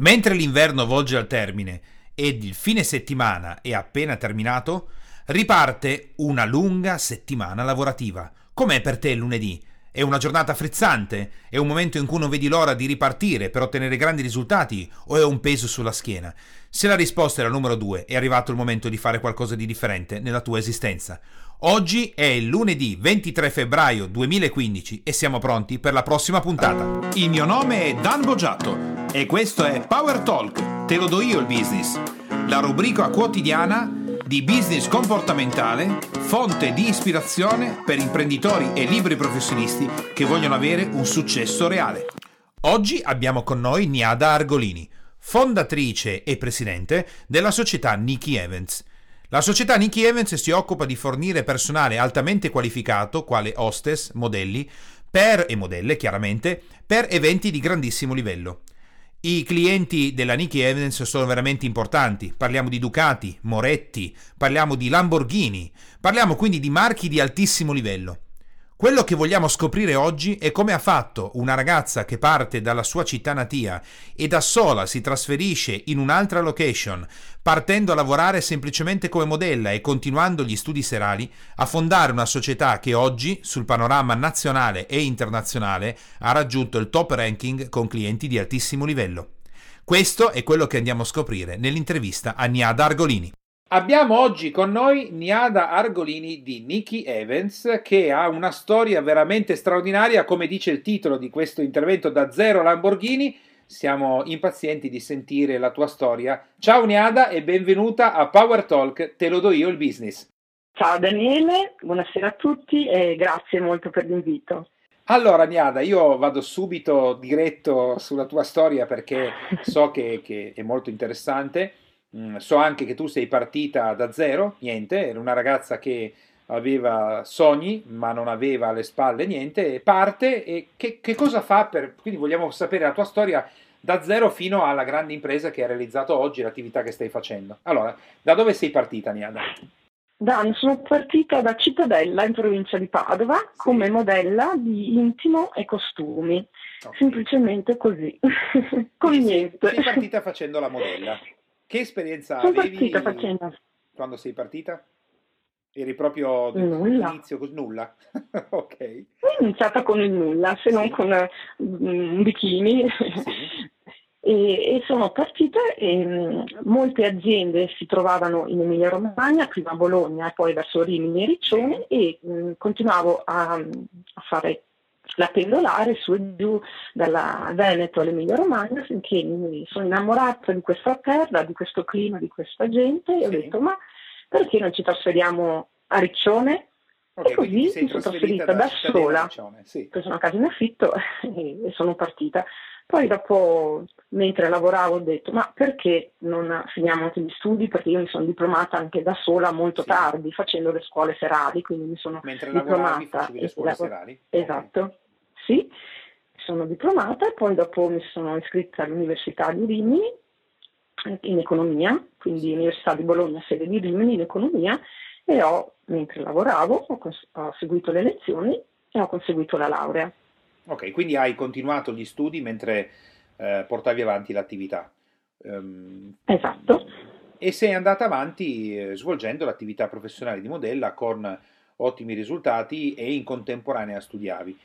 Mentre l'inverno volge al termine ed il fine settimana è appena terminato, riparte una lunga settimana lavorativa. Com'è per te il lunedì? È una giornata frizzante? È un momento in cui non vedi l'ora di ripartire per ottenere grandi risultati? O è un peso sulla schiena? Se la risposta è la numero due, è arrivato il momento di fare qualcosa di differente nella tua esistenza. Oggi è il lunedì 23 febbraio 2015 e siamo pronti per la prossima puntata. Il mio nome è Dan Boggiato e questo è Power Talk, te lo do io il business, la rubrica quotidiana di business comportamentale, fonte di ispirazione per imprenditori e libri professionisti che vogliono avere un successo reale. Oggi abbiamo con noi Niada Argolini, fondatrice e presidente della società Nicky Evans. La società Nicky Evans si occupa di fornire personale altamente qualificato, quale hostess, modelli, per e modelle chiaramente, per eventi di grandissimo livello. I clienti della Nicky Evans sono veramente importanti. Parliamo di Ducati, Moretti, parliamo di Lamborghini, parliamo quindi di marchi di altissimo livello. Quello che vogliamo scoprire oggi è come ha fatto una ragazza che parte dalla sua città natia e da sola si trasferisce in un'altra location, partendo a lavorare semplicemente come modella e continuando gli studi serali, a fondare una società che oggi, sul panorama nazionale e internazionale, ha raggiunto il top ranking con clienti di altissimo livello. Questo è quello che andiamo a scoprire nell'intervista a Niada Argolini. Abbiamo oggi con noi Niada Argolini di Nicky Evans che ha una storia veramente straordinaria, come dice il titolo di questo intervento da zero Lamborghini. Siamo impazienti di sentire la tua storia. Ciao Niada e benvenuta a Power Talk, te lo do io il business. Ciao Daniele, buonasera a tutti e grazie molto per l'invito. Allora, Niada, io vado subito diretto sulla tua storia perché so che, che è molto interessante. Mm, so anche che tu sei partita da zero, niente, eri una ragazza che aveva sogni ma non aveva alle spalle niente, e parte e che, che cosa fa per... quindi vogliamo sapere la tua storia da zero fino alla grande impresa che hai realizzato oggi, l'attività che stai facendo. Allora, da dove sei partita, Niada? Dan, sono partita da Cittadella in provincia di Padova sì. come modella di intimo e costumi. Okay. Semplicemente così, con Quindi niente. Sei partita facendo la modella. Che esperienza Sono avevi quando sei partita? Eri proprio nulla. all'inizio con nulla? ok. Ho iniziata con il nulla, se non con mm, un bikini. Sì. E, e, sono partita e mh, molte aziende si trovavano in Emilia Romagna, prima a Bologna e poi verso Rimini e Riccione e mh, continuavo a, a, fare la pendolare su e giù dalla Veneto all'Emilia Romagna finché mi sono innamorata di questa terra, di questo clima, di questa gente e ho detto ma perché non ci trasferiamo a Riccione? Okay, e così mi sono trasferita da, da sola, sì. ho preso una casa in affitto e, e sono partita. Poi dopo, mentre lavoravo, ho detto, ma perché non finiamo anche gli studi? Perché io mi sono diplomata anche da sola molto sì. tardi, facendo le scuole serali, quindi mi sono mentre diplomata. le scuole serali? Esatto, okay. sì, sono diplomata e poi dopo mi sono iscritta all'Università di Rimini in economia, quindi. Università di Bologna, sede di Rimini in economia, e ho, mentre lavoravo, ho, cons- ho seguito le lezioni e ho conseguito la laurea. Ok, quindi hai continuato gli studi mentre eh, portavi avanti l'attività. Um, esatto. E sei andata avanti eh, svolgendo l'attività professionale di modella con ottimi risultati e in contemporanea studiavi.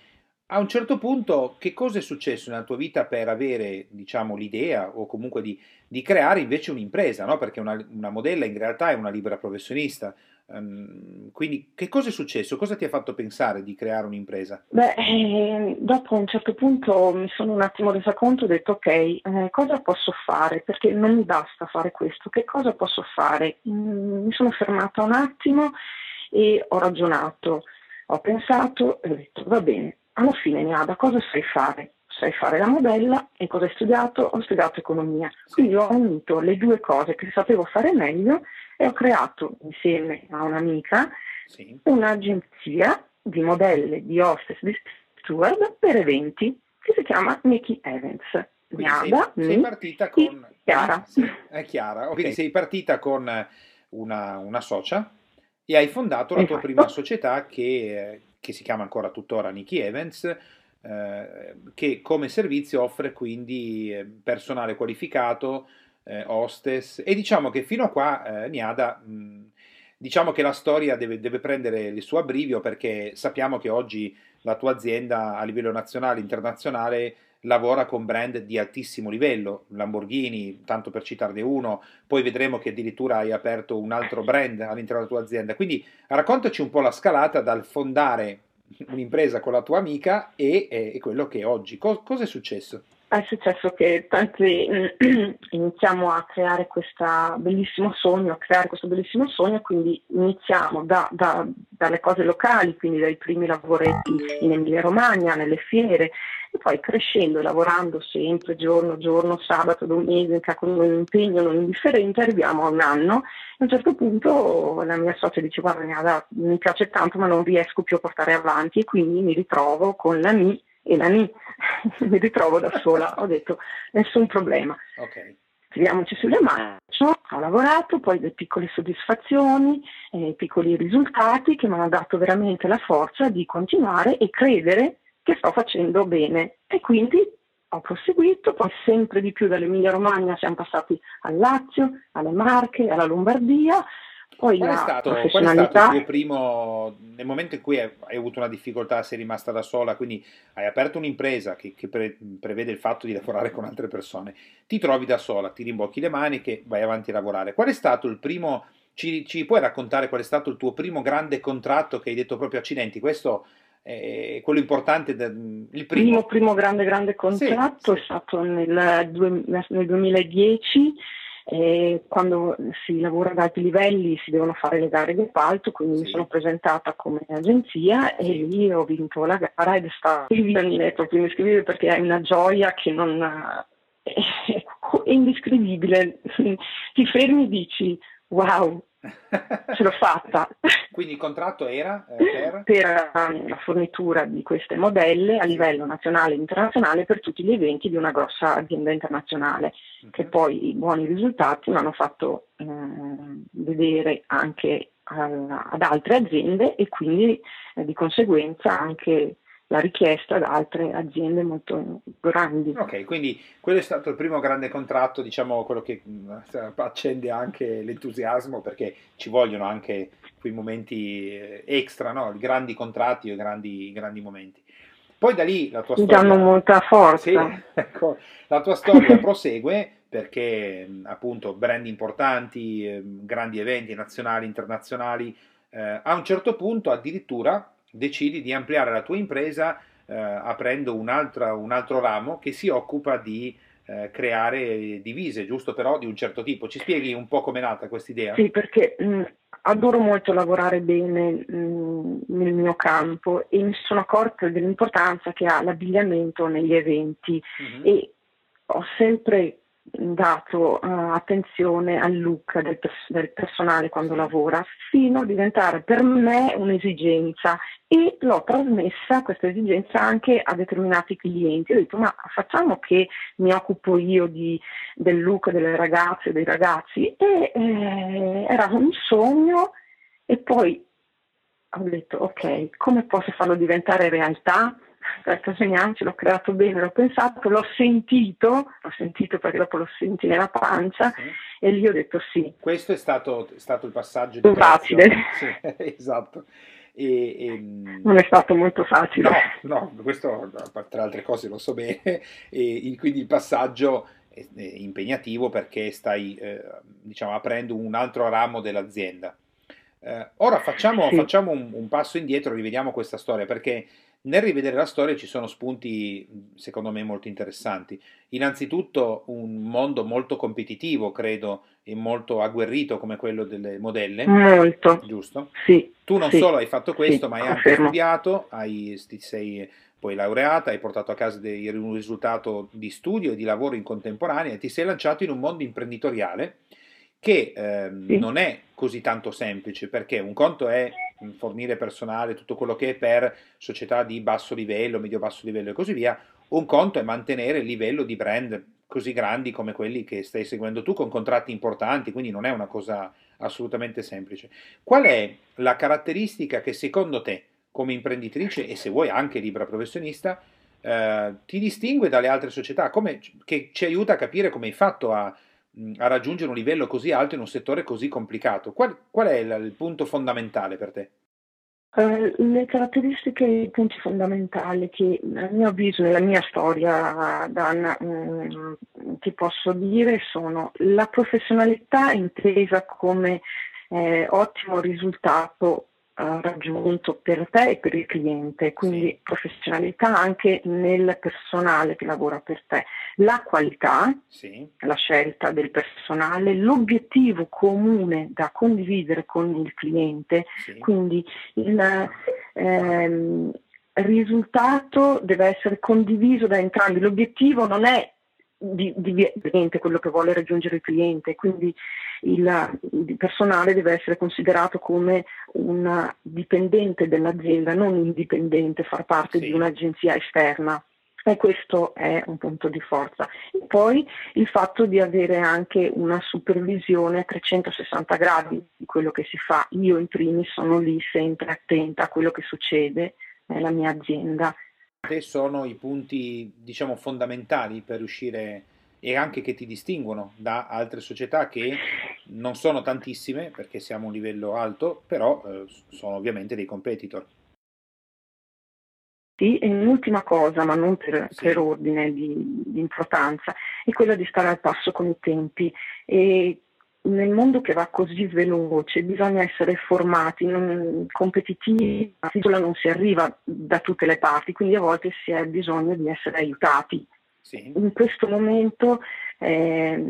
A un certo punto, che cosa è successo nella tua vita per avere, diciamo, l'idea o comunque di, di creare invece un'impresa, no? Perché una, una modella in realtà è una libera professionista, Um, quindi che cosa è successo? Cosa ti ha fatto pensare di creare un'impresa? Beh, eh, dopo a un certo punto mi sono un attimo resa conto e ho detto ok, eh, cosa posso fare? Perché non mi basta fare questo, che cosa posso fare? Mm, mi sono fermata un attimo e ho ragionato, ho pensato e ho detto va bene, alla fine Niada cosa sai fare? Sai fare la modella e cosa hai studiato? Ho studiato economia. Quindi ho unito le due cose che sapevo fare meglio e ho creato insieme a un'amica sì. un'agenzia di modelle, di hostess, di steward per eventi che si chiama Nicky Evans. Nada, sei, sei, partita con Chiara. Sì, è Chiara. Okay. Quindi sei partita con una, una, socia e hai fondato la esatto. tua prima società che, che, si chiama ancora tuttora Nicky Evans. eh, che come servizio offre quindi eh, personale qualificato, eh, hostess e diciamo che fino a qua eh, Niada mh, diciamo che la storia deve, deve, prendere il suo abbrivio perché sappiamo che oggi la tua azienda a livello nazionale internazionale lavora con brand di altissimo livello, Lamborghini, tanto per citarne uno, poi vedremo che addirittura hai aperto un altro brand all'interno della tua azienda. Quindi raccontaci un po' la scalata dal fondare un'impresa con la tua amica e, e quello che è oggi. Co- cosa è successo? È successo che tanti iniziamo a creare questo bellissimo sogno, a creare questo bellissimo sogno, quindi iniziamo da, da, dalle cose locali, quindi dai primi lavoretti in Emilia Romagna, nelle fiere, e poi crescendo lavorando sempre, giorno, giorno, sabato, domenica, con un impegno non indifferente, arriviamo a un anno. A un certo punto la mia socia dice guarda mi piace tanto ma non riesco più a portare avanti e quindi mi ritrovo con la MI e la NI mi ritrovo da sola. Ho detto nessun problema. Okay. Tiriamoci sulle mani. Ho lavorato, poi le piccole soddisfazioni, eh, i piccoli risultati che mi hanno dato veramente la forza di continuare e credere che sto facendo bene. E quindi ho proseguito, poi sempre di più dall'Emilia Romagna siamo passati al Lazio, alle Marche, alla Lombardia poi qual, è stato, qual è stato il tuo primo, nel momento in cui hai, hai, avuto una difficoltà, sei rimasta da sola, quindi hai aperto un'impresa che, che pre, prevede il fatto di lavorare con altre persone, ti trovi da sola, ti rimbocchi le maniche, vai avanti a lavorare. Qual è stato il primo, ci, ci puoi raccontare qual è stato il tuo primo grande contratto che hai detto proprio accidenti, questo è quello importante, il primo. primo, primo grande grande contratto sì, sì. è stato nel, nel 2010 e quando si lavora ad alti livelli si devono fare le gare di appalto, quindi sì. mi sono presentata come agenzia e lì ho vinto la gara ed è stato proprio indescrivibile perché è una gioia che non è indescrivibile. Ti fermi e dici wow, ce l'ho fatta. Quindi il contratto era eh, per? per um, la fornitura di queste modelle a livello nazionale e internazionale per tutti gli eventi di una grossa azienda internazionale, okay. che poi i buoni risultati mi hanno fatto eh, vedere anche a, ad altre aziende e quindi eh, di conseguenza anche la richiesta da altre aziende molto grandi. Ok, quindi quello è stato il primo grande contratto, diciamo quello che accende anche l'entusiasmo perché ci vogliono anche quei momenti eh, extra, no? I grandi contratti o grandi, grandi momenti. Poi da lì la tua storia... danno molta forza. Sì, ecco, la tua storia prosegue perché appunto brand importanti, eh, grandi eventi nazionali, internazionali, eh, a un certo punto addirittura decidi di ampliare la tua impresa eh, aprendo un altro, un altro, ramo che si occupa di eh, creare divise, giusto però di un certo tipo. Ci spieghi un po' com'è nata questa idea? Sì, perché mh, adoro molto lavorare bene mh, nel mio campo e mi sono accorta dell'importanza che ha l'abbigliamento negli eventi mm-hmm. e ho sempre dato uh, attenzione al look del, del, personale quando lavora fino a diventare per me un'esigenza e l'ho trasmessa questa esigenza anche a determinati clienti. Ho detto ma facciamo che mi occupo io di, del look delle ragazze e dei ragazzi e eh, era un sogno e poi ho detto ok come posso farlo diventare realtà? Segnale ce l'ho creato bene, l'ho pensato, l'ho sentito, l'ho sentito perché dopo lo senti nella pancia sì. e lì ho detto sì. Questo è stato, è stato il passaggio di facile. Sì, esatto. E, e, non è stato molto facile. No, no, questo tra altre cose lo so bene, e quindi il passaggio è impegnativo perché stai eh, diciamo, aprendo un altro ramo dell'azienda. Eh, ora facciamo, sì. facciamo un, un, passo indietro, rivediamo questa storia perché nel rivedere la storia ci sono spunti, secondo me, molto interessanti. Innanzitutto un mondo molto competitivo, credo, e molto agguerrito come quello delle modelle. Molto. Giusto? Sì. Tu non sì, solo hai fatto questo, sì, ma hai anche studiato, hai, ti sei poi laureata, hai portato a casa dei, un risultato di studio e di lavoro in contemporanea e ti sei lanciato in un mondo imprenditoriale che ehm, sì. non è così tanto semplice perché un conto è fornire personale, tutto quello che è per società di basso livello, medio-basso livello e così via, un conto è mantenere il livello di brand così grandi come quelli che stai seguendo tu con contratti importanti, quindi non è una cosa assolutamente semplice. Qual è la caratteristica che secondo te, come imprenditrice e se vuoi anche libera professionista, eh, ti distingue dalle altre società, come, che ci aiuta a capire come hai fatto a, a, raggiungere un livello così alto in un settore così complicato. Qual, qual è il, il punto fondamentale per te? Uh, le caratteristiche, i punti fondamentali che a mio avviso nella mia storia, Dan, um, ti posso dire sono la professionalità intesa come eh, ottimo risultato uh, raggiunto per te e per il cliente, quindi professionalità anche nel personale che lavora per te, la qualità, sì. la scelta del personale, l'obiettivo comune da condividere con il cliente, sì. quindi il ehm, risultato deve essere condiviso da entrambi, l'obiettivo non è di, di, quello che vuole raggiungere il cliente, quindi il, il, personale deve essere considerato come un dipendente dell'azienda, non indipendente, far parte sì. di un'agenzia esterna. E questo è un punto di forza. E poi il fatto di avere anche una supervisione a 360 gradi di quello che si fa. Io in primis sono lì sempre attenta a quello che succede nella mia azienda sono i punti, diciamo, fondamentali per riuscire e anche che ti distinguono da altre società che non sono tantissime perché siamo a un livello alto, però eh, sono ovviamente dei competitor. Sì, e un'ultima cosa, ma non per, sì. per ordine di, di, importanza, è quella di stare al passo con i tempi. E nel mondo che va così veloce bisogna essere formati, non, competitivi, la non si arriva da tutte le parti, quindi a volte si ha bisogno di essere aiutati. Sì. In questo momento eh,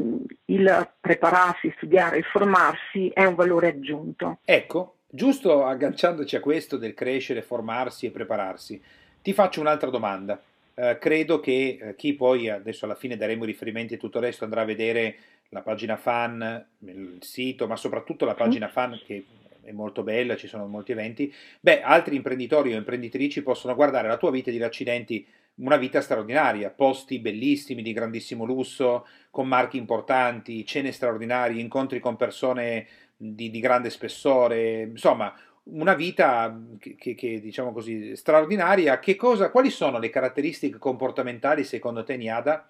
il prepararsi, studiare, il formarsi è un valore aggiunto. Ecco, giusto agganciandoci a questo del crescere, formarsi e prepararsi, ti faccio un'altra domanda. Eh, credo che eh, chi poi, adesso alla fine daremo riferimenti e tutto il resto, andrà a vedere la pagina fan, il sito, ma soprattutto la pagina fan che è molto bella, ci sono molti eventi, beh, altri imprenditori o imprenditrici possono guardare la tua vita e dire accidenti, una vita straordinaria, posti bellissimi, di grandissimo lusso, con marchi importanti, cene straordinarie, incontri con persone di, di grande spessore, insomma, una vita che, che, che, diciamo così straordinaria. Che cosa, quali sono le caratteristiche comportamentali secondo te, Niada,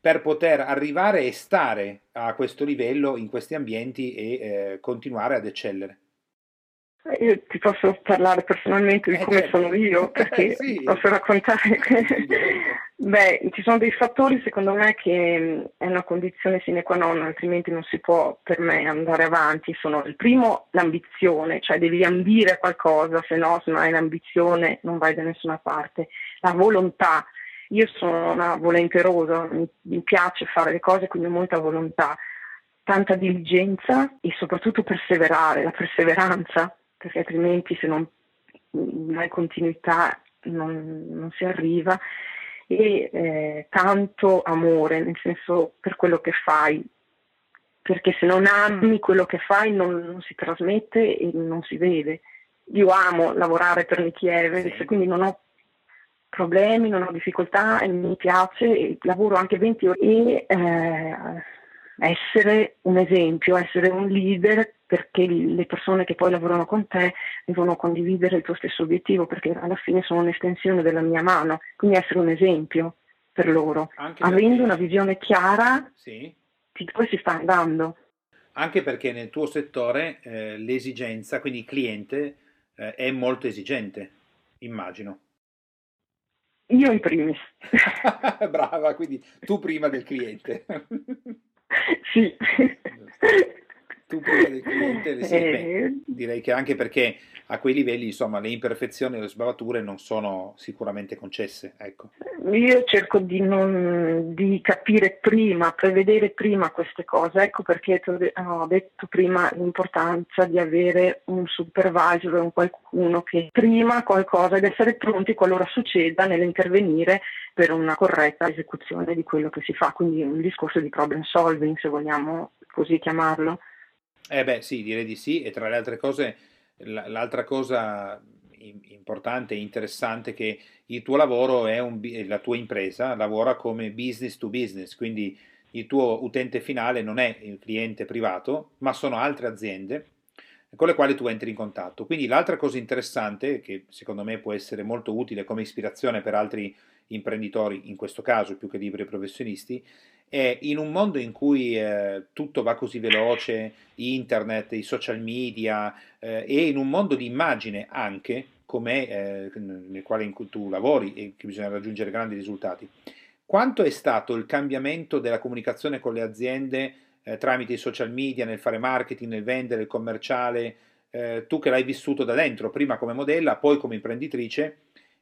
per poter arrivare e stare a questo livello in questi ambienti e eh, continuare ad eccellere? Io ti posso parlare personalmente di eh, come certo. sono io, perché sì. posso raccontare. Beh, ci sono dei fattori secondo me che è una condizione sine qua non, altrimenti non si può per me andare avanti. Sono il primo l'ambizione, cioè devi ambire a qualcosa, se no se non hai l'ambizione non vai da nessuna parte. La volontà, io sono una volenterosa, mi, mi piace fare le cose, quindi ho molta volontà, tanta diligenza e soprattutto perseverare, la perseveranza, perché altrimenti se non, non hai continuità non, non, si arriva, e eh, tanto amore, nel senso per quello che fai, perché se non ami quello che fai non, non si trasmette e non si vede. Io amo lavorare per Nicky Evans, quindi non ho problemi, non ho difficoltà e mi piace, lavoro anche 20 ore e eh, essere un esempio, essere un leader perché le persone che poi lavorano con te devono condividere il tuo stesso obiettivo perché alla fine sono un'estensione della mia mano, quindi essere un esempio per loro. Anche Avendo perché... una visione chiara, sì. poi si sta andando. Anche perché nel tuo settore eh, l'esigenza, quindi il cliente, eh, è molto esigente, immagino. Io in primis. Brava, quindi tu prima del cliente. sì. Tu prima del cliente, sì, eh... beh, direi che anche perché a quei livelli, insomma, le imperfezioni e le sbavature non sono sicuramente concesse. Ecco. Io cerco di, non, di capire prima, prevedere prima queste cose. Ecco perché ho detto prima l'importanza di avere un supervisor, un qualcuno che prima qualcosa ed essere pronti qualora succeda nell'intervenire per una corretta esecuzione di quello che si fa. Quindi un discorso di problem solving, se vogliamo così chiamarlo. Eh beh sì, direi di sì e tra le altre cose l'altra cosa importante e interessante è che il tuo lavoro è un, la tua impresa lavora come business to business, quindi il tuo utente finale non è il cliente privato, ma sono altre aziende con le quali tu entri in contatto. Quindi l'altra cosa interessante, che secondo me può essere molto utile come ispirazione per altri imprenditori, in questo caso più che liberi professionisti, e in un mondo in cui eh, tutto va così veloce, internet, i social media, eh, e in un mondo di immagine anche, come eh, nel quale tu lavori e che bisogna raggiungere grandi risultati, quanto è stato il cambiamento della comunicazione con le aziende eh, tramite i social media, nel fare marketing, nel vendere, il commerciale, eh, tu che l'hai vissuto da dentro, prima come modella, poi come imprenditrice,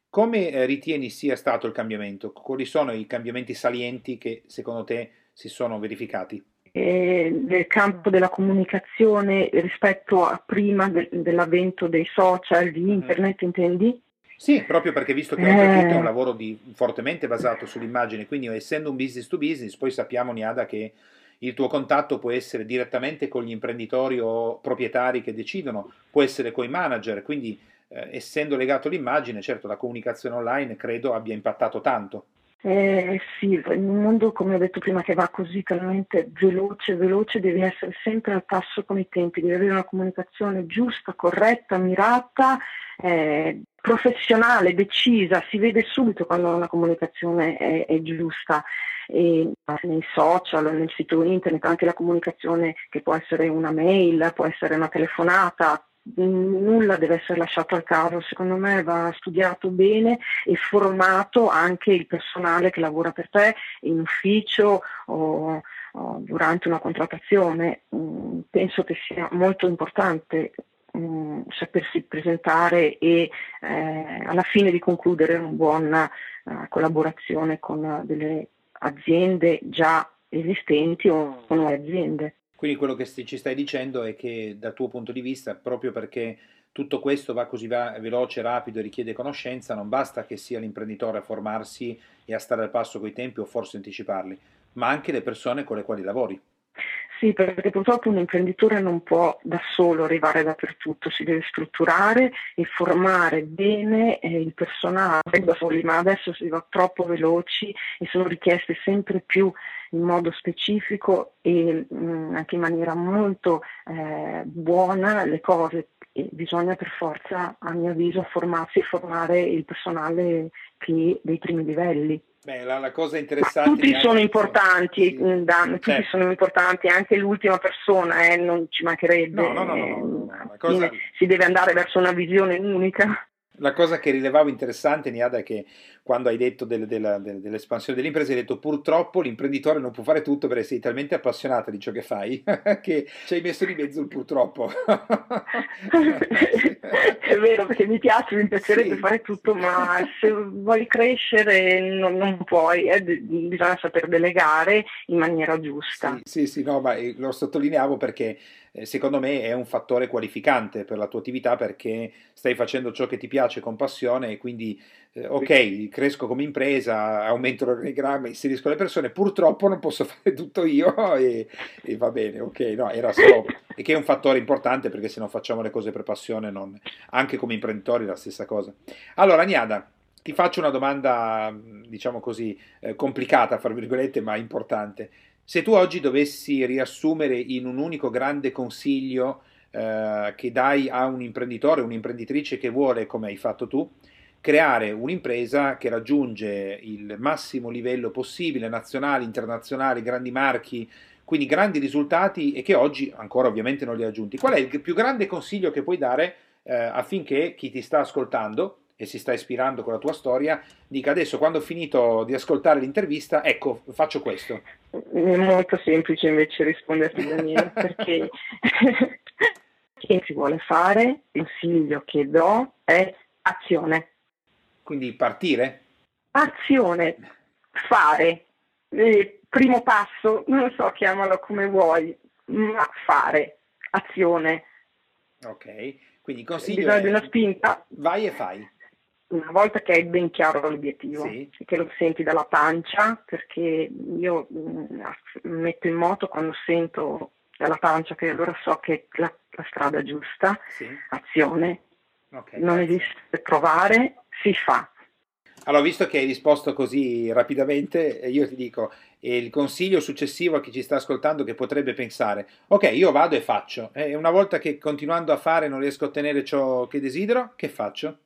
come eh, ritieni sia stato il cambiamento? Quali sono i cambiamenti salienti che secondo te si sono verificati? Eh, nel campo della comunicazione rispetto a prima de- dell'avvento dei social, di mm. internet, mm. intendi? Sì, proprio perché visto che oltretutto è un lavoro di, fortemente basato sull'immagine, quindi essendo un business to business, poi sappiamo Niada che il tuo contatto può essere direttamente con gli imprenditori o proprietari che decidono, può essere con i manager, quindi eh, essendo legato all'immagine, certo la comunicazione online credo abbia impattato tanto. Eh, sì, in un mondo come ho detto prima che va così talmente veloce, veloce, devi essere sempre al passo con i tempi, devi avere una comunicazione giusta, corretta, mirata, eh, professionale, decisa, si vede subito quando una comunicazione è, è giusta. E nei social, nel sito internet, anche la comunicazione che può essere una mail, può essere una telefonata, nulla deve essere lasciato al caso, secondo me va studiato bene e formato anche il personale che lavora per te in ufficio o, o durante una contrattazione. Mm, penso che sia molto importante mm, sapersi presentare e eh, alla fine di concludere una buona uh, collaborazione con delle aziende già esistenti o con nuove aziende. Quindi quello che ci stai dicendo è che dal tuo punto di vista, proprio perché tutto questo va così veloce, rapido e richiede conoscenza, non basta che sia l'imprenditore a formarsi e a stare al passo coi tempi o forse anticiparli, ma anche le persone con le quali lavori. Sì, perché purtroppo un imprenditore non può da solo arrivare dappertutto, si deve strutturare e formare bene eh, il personale da soli, ma adesso si va troppo veloci e sono richieste sempre più in modo specifico e mh, mm, anche in maniera molto eh, buona le cose bisogna per forza, a mio avviso, formarsi e formare il personale che dei primi livelli. Beh, la, la, cosa interessante. Ma tutti sono importanti, sì. Mm, Dan, tutti certo. sono importanti, anche l'ultima persona, eh, non ci mancherebbe. No, no, no, no, no cosa... Si deve andare verso una visione unica. La cosa che rilevavo interessante, Niada, è che quando hai detto del, della, del, dell'espansione dell'impresa, hai detto purtroppo l'imprenditore non può fare tutto perché sei talmente appassionata di ciò che fai che ci hai messo di mezzo il purtroppo. è vero, perché mi piace, mi piacerebbe sì, fare tutto, ma se vuoi crescere non, non puoi, eh, bisogna saper delegare in maniera giusta. Sì, sì, sì no, ma eh, lo sottolineavo perché eh, secondo me è un fattore qualificante per la tua attività perché stai facendo ciò che ti piace con passione e quindi eh, ok, cresco come impresa, aumento l'organigramma, inserisco le persone, purtroppo non posso fare tutto io e, e va bene, ok, no, era solo e che è un fattore importante perché se non facciamo le cose per passione, non, anche come imprenditori è la stessa cosa. Allora, Niada, ti faccio una domanda, diciamo così, eh, complicata, fra virgolette, ma importante. Se tu oggi dovessi riassumere in un unico grande consiglio eh, che dai a un imprenditore, un'imprenditrice che vuole, come hai fatto tu, creare un'impresa che raggiunge il massimo livello possibile, nazionale, internazionale, grandi marchi, quindi grandi risultati e che oggi ancora ovviamente non li ha aggiunti. Qual è il più grande consiglio che puoi dare eh, affinché chi ti sta ascoltando e si sta ispirando con la tua storia, dica adesso quando ho finito di ascoltare l'intervista, ecco, faccio questo. È molto semplice invece risponderti Daniele, perché che si vuole fare, il consiglio che do è azione. Quindi partire? Azione, fare. Eh, primo passo, non so, chiamalo come vuoi, ma fare, azione. Ok, quindi consiglio Bisogna di una spinta. Vai e fai una volta che hai ben chiaro l'obiettivo, sì. che lo senti dalla pancia, perché io mm, metto in moto quando sento dalla pancia che allora so che la, la strada giusta, sì. azione, okay, non grazie. esiste provare, si fa. Allora, visto che hai risposto così rapidamente, io ti dico, il consiglio successivo a chi ci sta ascoltando che potrebbe pensare, ok, io vado e faccio, e una volta che continuando a fare non riesco a ottenere ciò che desidero, che faccio?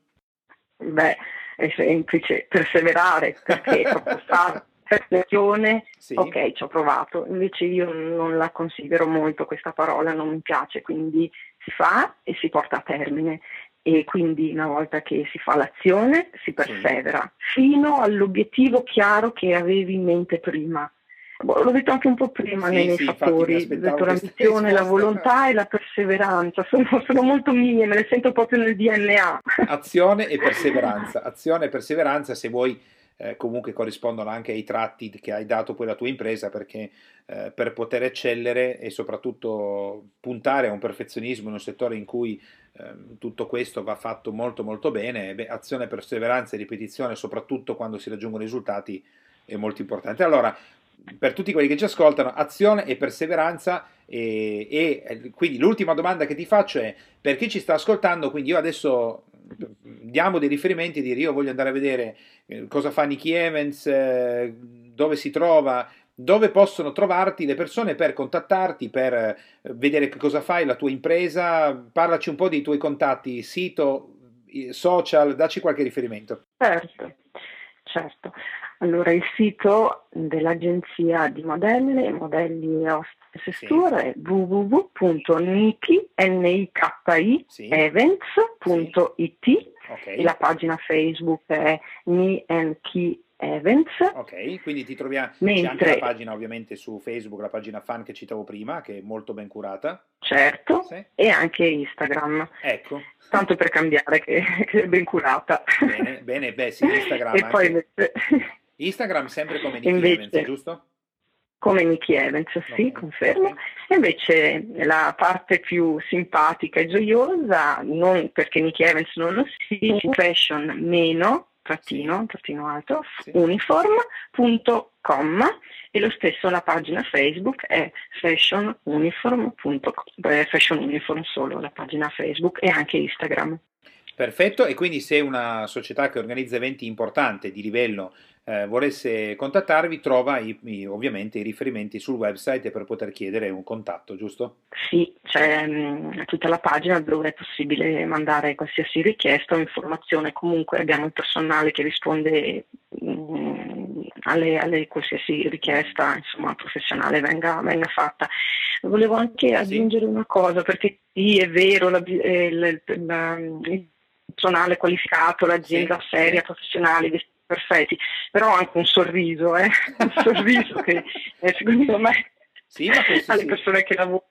Beh, è semplice, perseverare, perché proprio fare perfezione, sì. ok, ci ho provato, invece io non la considero molto questa parola, non mi piace, quindi si fa e si porta a termine e quindi una volta che si fa l'azione si persevera sì. fino all'obiettivo chiaro che avevi in mente prima. Boh, l'ho detto anche un po' prima sì, nei miei sì, fattori, detto l'ambizione, la volontà e la perseveranza, sono, sono, molto mie, me le sento proprio nel DNA. Azione e perseveranza, azione e perseveranza se vuoi eh, comunque corrispondono anche ai tratti che hai dato poi alla tua impresa perché eh, per poter eccellere e soprattutto puntare a un perfezionismo in un settore in cui eh, tutto questo va fatto molto molto bene, beh, azione, perseveranza e ripetizione soprattutto quando si raggiungono risultati è molto importante. Allora, per tutti quelli che ci ascoltano, azione e perseveranza. E, e, eh, quindi l'ultima domanda che ti faccio è per chi ci sta ascoltando, quindi io adesso diamo dei riferimenti e dire io voglio andare a vedere eh, cosa fa Nicky Evans, eh, dove si trova, dove possono trovarti le persone per contattarti, per eh, vedere cosa fai, la tua impresa, parlaci un po' dei tuoi contatti, sito, social, dacci qualche riferimento. Certo, certo. Allora il sito dell'agenzia di modelli, modelli Sesture è www.niki.events.it sì. okay. e la pagina Facebook è Niki Events. Ok, quindi ti troviamo Mentre... anche la pagina ovviamente su Facebook, la pagina fan che citavo prima, che è molto ben curata. Certo, sì. e anche Instagram. Ecco. Tanto per cambiare che, che è ben curata. Bene, bene, beh sì, Instagram. e poi invece... Instagram sempre come Niki invece... Events, giusto? come Nicky Evans, sì, okay. confermo. Invece la parte più simpatica e gioiosa, non perché Nicky Evans non lo sia, fashion meno, trattino, trattino alto, sì. uniform.com e lo stesso la pagina Facebook è fashionuniform.com, fashion uniform solo la pagina Facebook e anche Instagram. Perfetto, e quindi se una società che organizza eventi importanti di livello eh, volesse contattarvi, trova i, i, ovviamente i riferimenti sul website per poter chiedere un contatto, giusto? Sì, c'è mh, mm, tutta la pagina dove è possibile mandare qualsiasi richiesta o informazione. Comunque abbiamo il personale che risponde mh, mm, alle, alle, qualsiasi richiesta insomma, professionale venga, venga fatta. Volevo anche aggiungere sì. una cosa, perché sì, è vero, la, eh, la, la, il personale qualificato, l'azienda seria, professionale, perfetti, però anche un sorriso, eh? un sorriso che eh, secondo me sì, alle persone che lavorano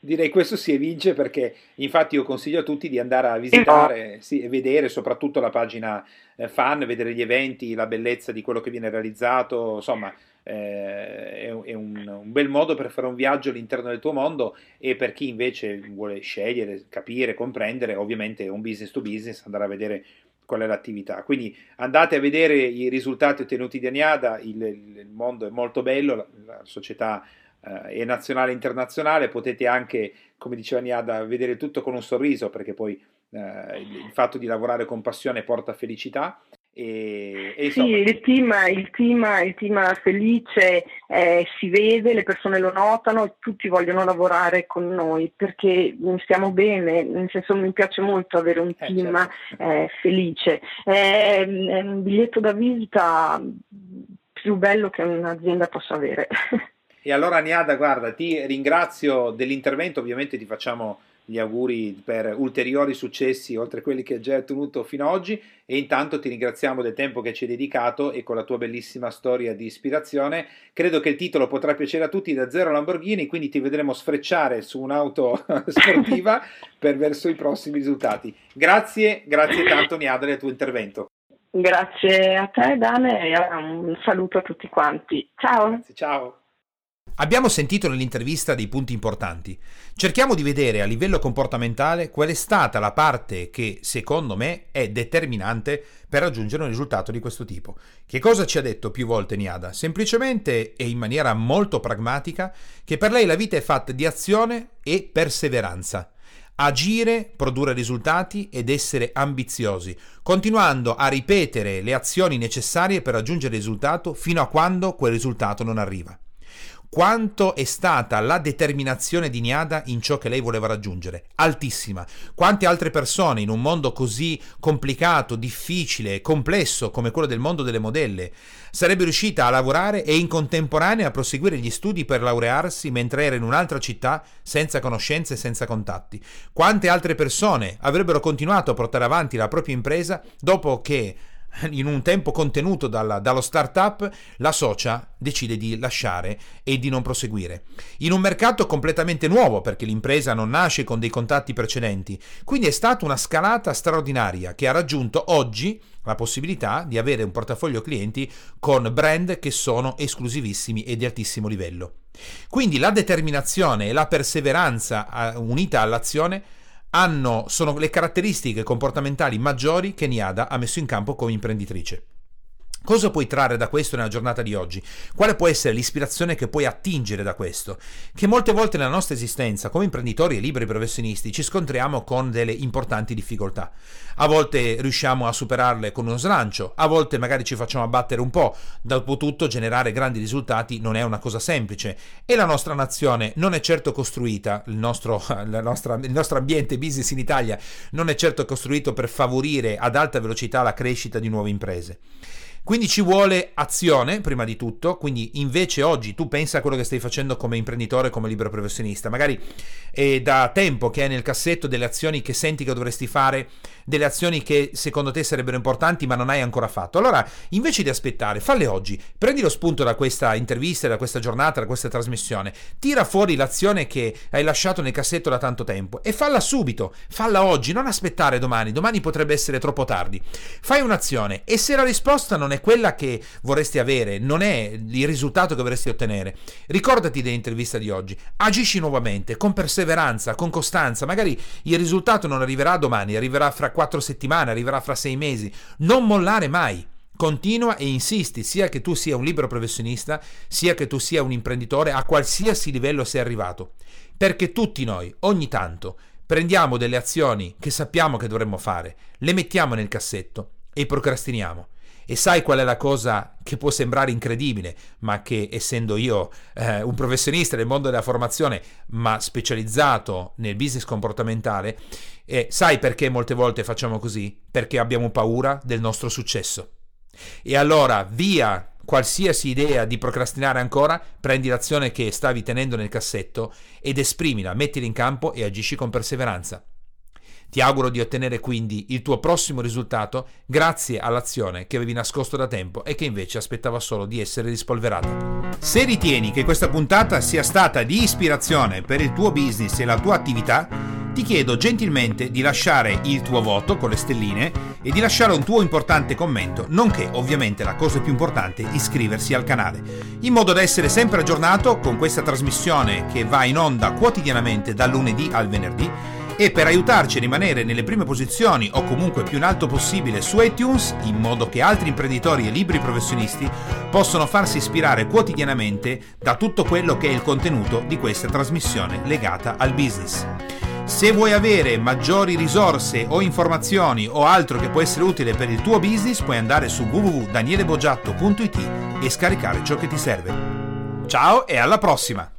Direi questo si evince perché infatti io consiglio a tutti di andare a visitare sì, e vedere soprattutto la pagina eh, fan, vedere gli eventi, la bellezza di quello che viene realizzato, insomma eh, è, un, un, bel modo per fare un viaggio all'interno del tuo mondo e per chi invece vuole scegliere, capire, comprendere, ovviamente è un business to business, andare a vedere qual è l'attività. Quindi andate a vedere i risultati ottenuti da Niada, il, il mondo è molto bello, la, la società eh, è nazionale e internazionale, potete anche, come diceva Niada, vedere tutto con un sorriso perché poi eh, il fatto di lavorare con passione porta felicità e, e sì, il team, il team, il team felice eh, si vede, le persone lo notano e tutti vogliono lavorare con noi perché stiamo bene, nel senso mi piace molto avere un eh, team certo. eh, felice. È, è un biglietto da visita più bello che un'azienda possa avere. E allora Niada, guarda, ti ringrazio dell'intervento, ovviamente ti facciamo gli auguri per ulteriori successi oltre a quelli che hai già ottenuto fino ad oggi e intanto ti ringraziamo del tempo che ci hai dedicato e con la tua bellissima storia di ispirazione. Credo che il titolo potrà piacere a tutti da zero Lamborghini, quindi ti vedremo sfrecciare su un'auto sportiva per verso i prossimi risultati. Grazie, grazie tanto Niada del tuo intervento. Grazie a te Dane e un saluto a tutti quanti. Ciao. Grazie, ciao. Abbiamo sentito nell'intervista dei punti importanti. Cerchiamo di vedere a livello comportamentale qual è stata la parte che, secondo me, è determinante per raggiungere un risultato di questo tipo. Che cosa ci ha detto più volte Niada? Semplicemente e in maniera molto pragmatica che per lei la vita è fatta di azione e perseveranza. Agire, produrre risultati ed essere ambiziosi, continuando a ripetere le azioni necessarie per raggiungere il risultato fino a quando quel risultato non arriva. Quanto è stata la determinazione di Niada in ciò che lei voleva raggiungere. Altissima. Quante altre persone in un mondo così complicato, difficile, complesso come quello del mondo delle modelle sarebbe riuscita a lavorare e in contemporanea a proseguire gli studi per laurearsi mentre era in un'altra città senza conoscenze e senza contatti. Quante altre persone avrebbero continuato a portare avanti la propria impresa dopo che in un tempo contenuto dalla, dallo startup, la socia decide di lasciare e di non proseguire. In un mercato completamente nuovo, perché l'impresa non nasce con dei contatti precedenti, quindi è stata una scalata straordinaria che ha raggiunto oggi la possibilità di avere un portafoglio clienti con brand che sono esclusivissimi e di altissimo livello. Quindi la determinazione e la perseveranza unita all'azione hanno, sono le caratteristiche comportamentali maggiori che Niada ha messo in campo come imprenditrice. Cosa puoi trarre da questo nella giornata di oggi? Quale può essere l'ispirazione che puoi attingere da questo? Che molte volte nella nostra esistenza, come imprenditori e liberi professionisti, ci scontriamo con delle importanti difficoltà. A volte riusciamo a superarle con uno slancio, a volte magari ci facciamo abbattere un po'. Dopotutto generare grandi risultati non è una cosa semplice e la nostra nazione non è certo costruita, il nostro, nostra, il nostro ambiente business in Italia non è certo costruito per favorire ad alta velocità la crescita di nuove imprese. Quindi ci vuole azione, prima di tutto, quindi invece oggi tu pensa a quello che stai facendo come imprenditore, come libero professionista, magari è da tempo che hai nel cassetto delle azioni che senti che dovresti fare, delle azioni che secondo te sarebbero importanti ma non hai ancora fatto. Allora, invece di aspettare, falle oggi, prendi lo spunto da questa intervista, da questa giornata, da questa trasmissione, tira fuori l'azione che hai lasciato nel cassetto da tanto tempo e falla subito, falla oggi, non aspettare domani, domani potrebbe essere troppo tardi. Fai un'azione e se la risposta non è quella che vorresti avere, non è il risultato che vorresti ottenere. Ricordati dell'intervista di oggi, agisci nuovamente, con perseveranza, con costanza, magari il risultato non arriverà domani, arriverà fra quattro settimane, arriverà fra sei mesi, non mollare mai. Continua e insisti, sia che tu sia un libero professionista, sia che tu sia un imprenditore, a qualsiasi livello sei arrivato. Perché tutti noi, ogni tanto, prendiamo delle azioni che sappiamo che dovremmo fare, le mettiamo nel cassetto e procrastiniamo. E sai qual è la cosa che può sembrare incredibile, ma che essendo io eh, un professionista nel mondo della formazione, ma specializzato nel business comportamentale, eh, sai perché molte volte facciamo così? Perché abbiamo paura del nostro successo. E allora via qualsiasi idea di procrastinare ancora, prendi l'azione che stavi tenendo nel cassetto ed esprimila, mettila in campo e agisci con perseveranza. Ti auguro di ottenere quindi il tuo prossimo risultato grazie all'azione che avevi nascosto da tempo e che invece aspettava solo di essere rispolverata. Se ritieni che questa puntata sia stata di ispirazione per il tuo business e la tua attività, ti chiedo gentilmente di lasciare il tuo voto con le stelline e di lasciare un tuo importante commento, nonché ovviamente la cosa più importante, iscriversi al canale, in modo da essere sempre aggiornato con questa trasmissione che va in onda quotidianamente dal lunedì al venerdì e per aiutarci a rimanere nelle prime posizioni o comunque più in alto possibile su iTunes, in modo che altri imprenditori e libri professionisti possano farsi ispirare quotidianamente da tutto quello che è il contenuto di questa trasmissione legata al business. Se vuoi avere maggiori risorse o informazioni o altro che può essere utile per il tuo business, puoi andare su www.danielebogiatto.it e scaricare ciò che ti serve. Ciao e alla prossima!